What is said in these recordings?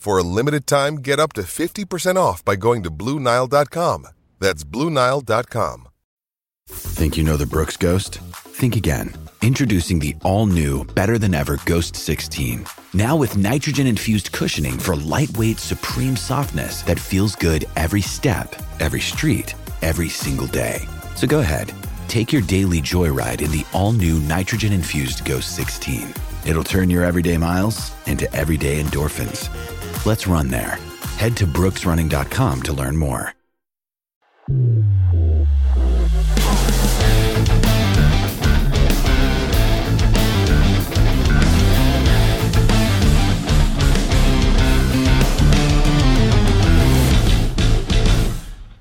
For a limited time, get up to 50% off by going to BlueNile.com. That's BlueNile.com. Think you know the Brooks Ghost? Think again. Introducing the all new, better than ever Ghost 16. Now with nitrogen infused cushioning for lightweight, supreme softness that feels good every step, every street, every single day. So go ahead, take your daily joyride in the all new nitrogen infused Ghost 16. It'll turn your everyday miles into everyday endorphins. Let's run there. Head to brooksrunning.com to learn more.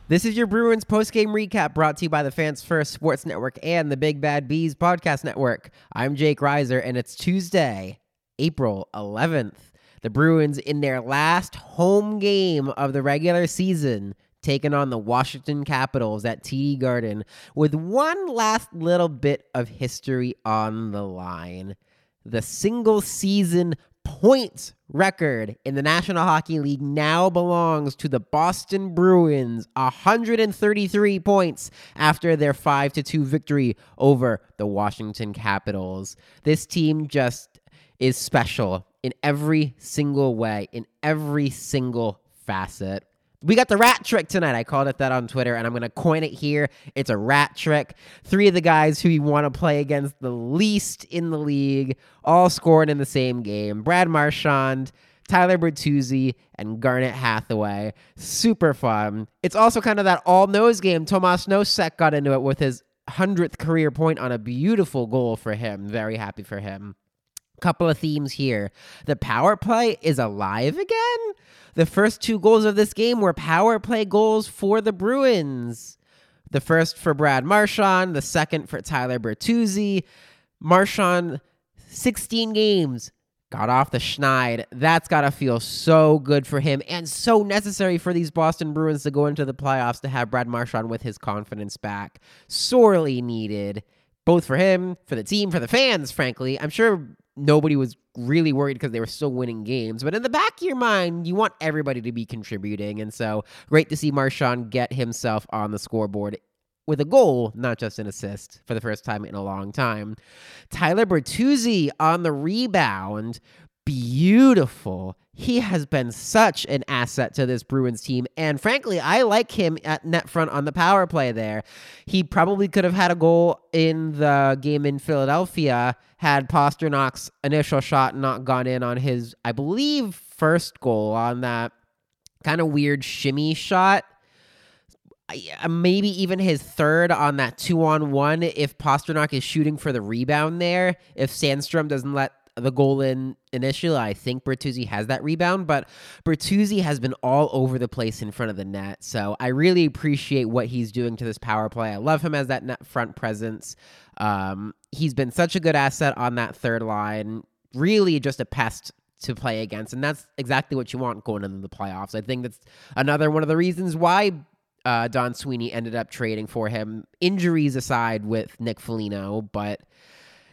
This is your Bruins postgame recap brought to you by the Fans First Sports Network and the Big Bad Bees Podcast Network. I'm Jake Reiser, and it's Tuesday, April 11th. The Bruins, in their last home game of the regular season, taking on the Washington Capitals at TD Garden with one last little bit of history on the line. The single season points record in the National Hockey League now belongs to the Boston Bruins, 133 points after their 5 to 2 victory over the Washington Capitals. This team just is special in every single way, in every single facet. We got the rat trick tonight. I called it that on Twitter, and I'm going to coin it here. It's a rat trick. Three of the guys who you want to play against the least in the league all scored in the same game Brad Marchand, Tyler Bertuzzi, and Garnet Hathaway. Super fun. It's also kind of that all nose game. Tomas Nosek got into it with his 100th career point on a beautiful goal for him. Very happy for him. Couple of themes here. The power play is alive again. The first two goals of this game were power play goals for the Bruins. The first for Brad Marchand, the second for Tyler Bertuzzi. Marchand, 16 games, got off the schneid. That's got to feel so good for him and so necessary for these Boston Bruins to go into the playoffs to have Brad Marchand with his confidence back. Sorely needed, both for him, for the team, for the fans, frankly. I'm sure nobody was really worried because they were still winning games. But in the back of your mind, you want everybody to be contributing. And so great to see Marchand get himself on the scoreboard with a goal, not just an assist, for the first time in a long time. Tyler Bertuzzi on the rebound. Beautiful. He has been such an asset to this Bruins team. And frankly, I like him at net front on the power play there. He probably could have had a goal in the game in Philadelphia had Pastrnak's initial shot not gone in on his, I believe, first goal on that kind of weird shimmy shot. Uh, maybe even his third on that two on one if Pastrnak is shooting for the rebound there. If Sandstrom doesn't let the goal in initially. I think Bertuzzi has that rebound, but Bertuzzi has been all over the place in front of the net. So I really appreciate what he's doing to this power play. I love him as that net front presence. Um, he's been such a good asset on that third line. Really, just a pest to play against, and that's exactly what you want going into the playoffs. I think that's another one of the reasons why uh, Don Sweeney ended up trading for him. Injuries aside with Nick Foligno, but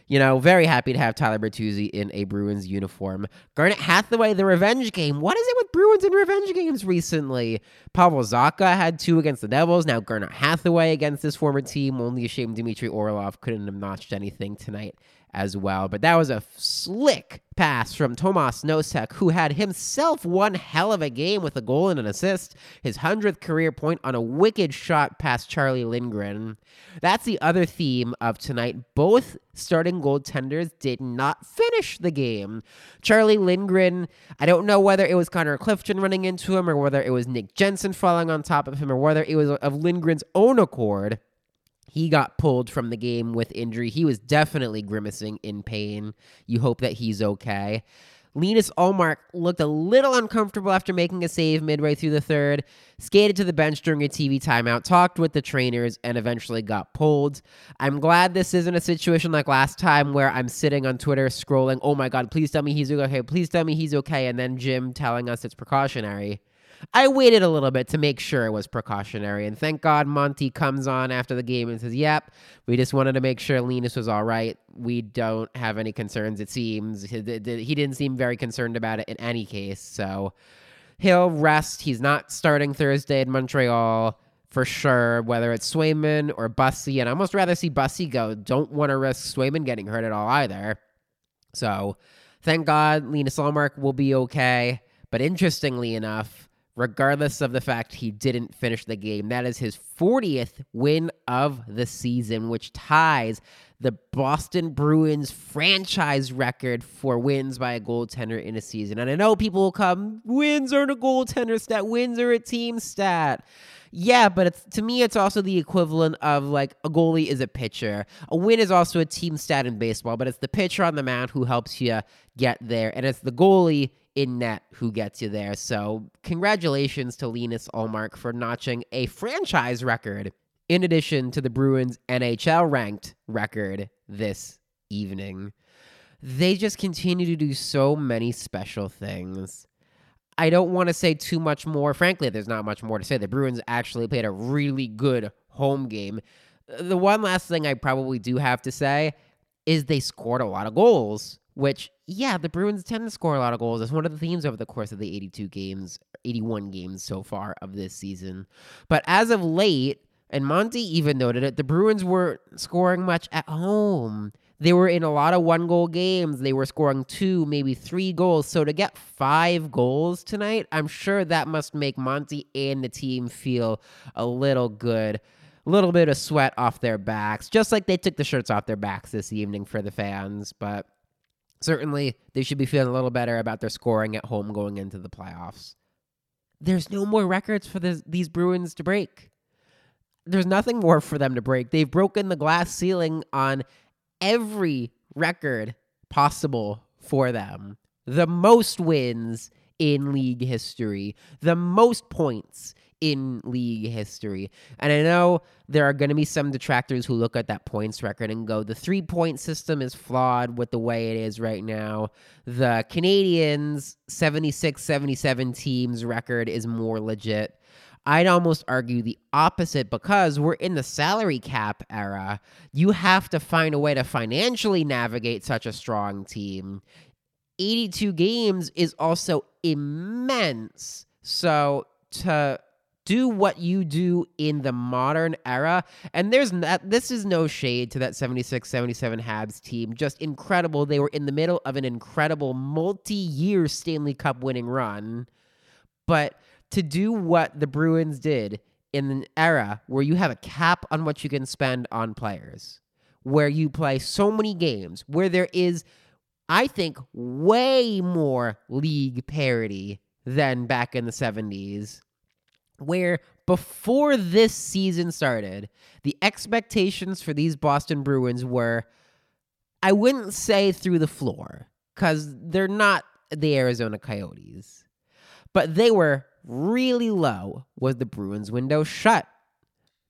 you know, very happy to have Tyler Bertuzzi in a Bruins uniform. Garnet Hathaway, the revenge game. What is it with Bruins and revenge games recently? Pavel Zacha had two against the Devils. Now Garnet Hathaway against this former team. Only a shame Dmitry Orlov couldn't have notched anything tonight as well. But that was a slick pass from Tomas Nosek, who had himself one hell of a game with a goal and an assist, his 100th career point on a wicked shot past Charlie Lindgren. That's the other theme of tonight. Both starting goaltenders did not finish the game. Charlie Lindgren, I don't know whether it was Connor Clifton running into him or whether it was Nick Jensen falling on top of him or whether it was of Lindgren's own accord he got pulled from the game with injury. He was definitely grimacing in pain. You hope that he's okay. Linus Ullmark looked a little uncomfortable after making a save midway through the third, skated to the bench during a TV timeout, talked with the trainers, and eventually got pulled. I'm glad this isn't a situation like last time where I'm sitting on Twitter scrolling, oh my God, please tell me he's okay, please tell me he's okay, and then Jim telling us it's precautionary. I waited a little bit to make sure it was precautionary, and thank God Monty comes on after the game and says, "Yep, we just wanted to make sure Linus was all right. We don't have any concerns. It seems he didn't seem very concerned about it in any case, so he'll rest. He's not starting Thursday in Montreal." For sure, whether it's Swayman or Bussi, and I almost rather see Bussi go. Don't want to risk Swayman getting hurt at all either. So, thank God Linus Ullmark will be okay. But interestingly enough, regardless of the fact he didn't finish the game. That is his 40th win of the season, which ties the Boston Bruins franchise record for wins by a goaltender in a season. And I know people will come, wins aren't a goaltender stat, wins are a team stat. Yeah, but to me it's also the equivalent of like a goalie is a pitcher. A win is also a team stat in baseball, but it's the pitcher on the mound who helps you get there, and it's the goalie in net who gets you there. So, congratulations to Linus Ullmark for notching a franchise record in addition to the Bruins NHL ranked record this evening. They just continue to do so many special things. I don't want to say too much more. Frankly, there's not much more to say. The Bruins actually played a really good home game. The one last thing I probably do have to say is they scored a lot of goals which, yeah, the Bruins tend to score a lot of goals. It's one of the themes over the course of the 82 games, 81 games so far of this season. But as of late, and Monty even noted it, the Bruins weren't scoring much at home. They were in a lot of one goal games. They were scoring two, maybe three goals. So to get five goals tonight, I'm sure that must make Monty and the team feel a little good. A little bit of sweat off their backs, just like they took the shirts off their backs this evening for the fans. But Certainly, they should be feeling a little better about their scoring at home going into the playoffs. There's no more records for these Bruins to break. There's nothing more for them to break. They've broken the glass ceiling on every record possible for them. The most wins in league history, the most points in league history. And I know there are going to be some detractors who look at that points record and go, the three point system is flawed with the way it is right now. The Canadiens 76 77 teams record is more legit. I'd almost argue the opposite because we're in the salary cap era. You have to find a way to financially navigate such a strong team. 82 games is also immense. So to do what you do in the modern era. And there's not, this is no shade to that 76 77 Habs team. Just incredible. They were in the middle of an incredible multi year Stanley Cup winning run. But to do what the Bruins did in an era where you have a cap on what you can spend on players, where you play so many games, where there is, I think, way more league parity than back in the 70s where before this season started, the expectations for these Boston Bruins were, I wouldn't say through the floor, because they're not the Arizona Coyotes, but they were really low. Was the Bruins window shut?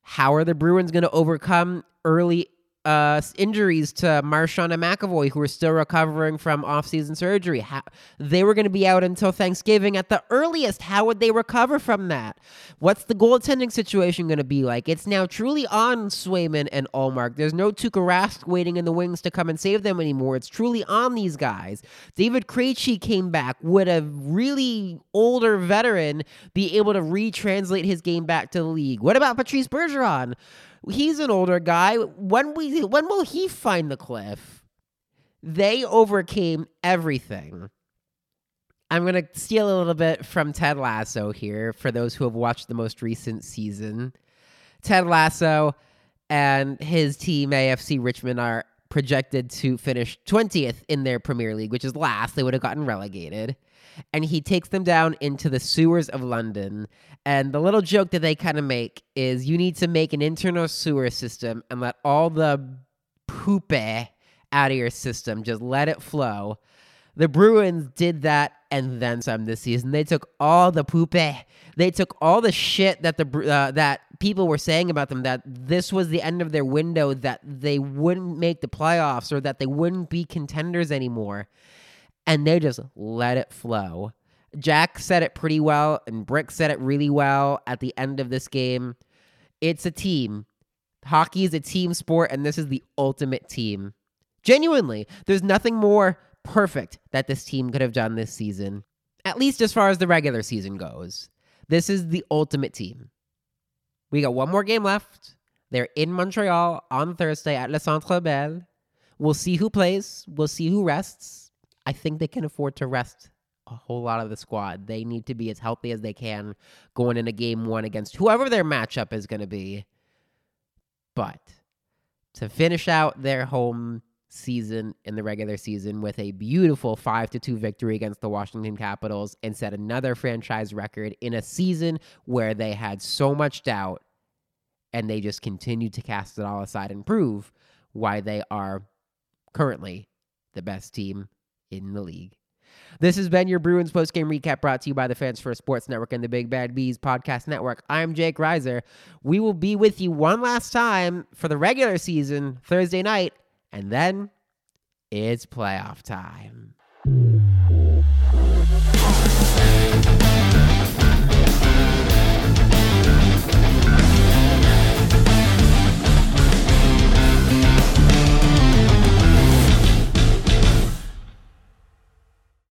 How are the Bruins going to overcome early uh, injuries to Marchand and McAvoy, who are still recovering from offseason surgery. How, they were going to be out until Thanksgiving at the earliest. How would they recover from that? What's the goaltending situation going to be like? It's now truly on Swayman and Ullmark. There's no Tuukka Rask waiting in the wings to come and save them anymore. It's truly on these guys. David Krejci came back. Would a really older veteran be able to retranslate his game back to the league? What about Patrice Bergeron? He's an older guy. When we when will he find the cliff? They overcame everything. I'm going to steal a little bit from Ted Lasso here for those who have watched the most recent season. Ted Lasso and his team AFC Richmond are projected to finish 20th in their Premier League, which is last. They would have gotten relegated. And he takes them down into the sewers of London. And the little joke that they kind of make is you need to make an internal sewer system and let all the poop out of your system, just let it flow. The Bruins did that and then some this season. They took all the poop. They took all the shit that the uh, that people were saying about them that this was the end of their window, that they wouldn't make the playoffs or that they wouldn't be contenders anymore, and they just let it flow. Jack said it pretty well, and Brick said it really well at the end of this game. It's a team. Hockey is a team sport, and this is the ultimate team. Genuinely, there's nothing more perfect that this team could have done this season, at least as far as the regular season goes. This is the ultimate team. We got one more game left. They're in Montreal on Thursday at Le Centre Bell. We'll see who plays. We'll see who rests. I think they can afford to rest a whole lot of the squad. They need to be as healthy as they can going into game one against whoever their matchup is going to be. But to finish out their home season in the regular season with a beautiful 5 to 2 victory against the Washington Capitals and set another franchise record in a season where they had so much doubt and they just continued to cast it all aside and prove why they are currently the best team in the league. This has been your Bruins postgame recap brought to you by the Fans First Sports Network and the Big Bad Bees Podcast Network. I'm Jake Reiser. We will be with you one last time for the regular season Thursday night and then it's playoff time.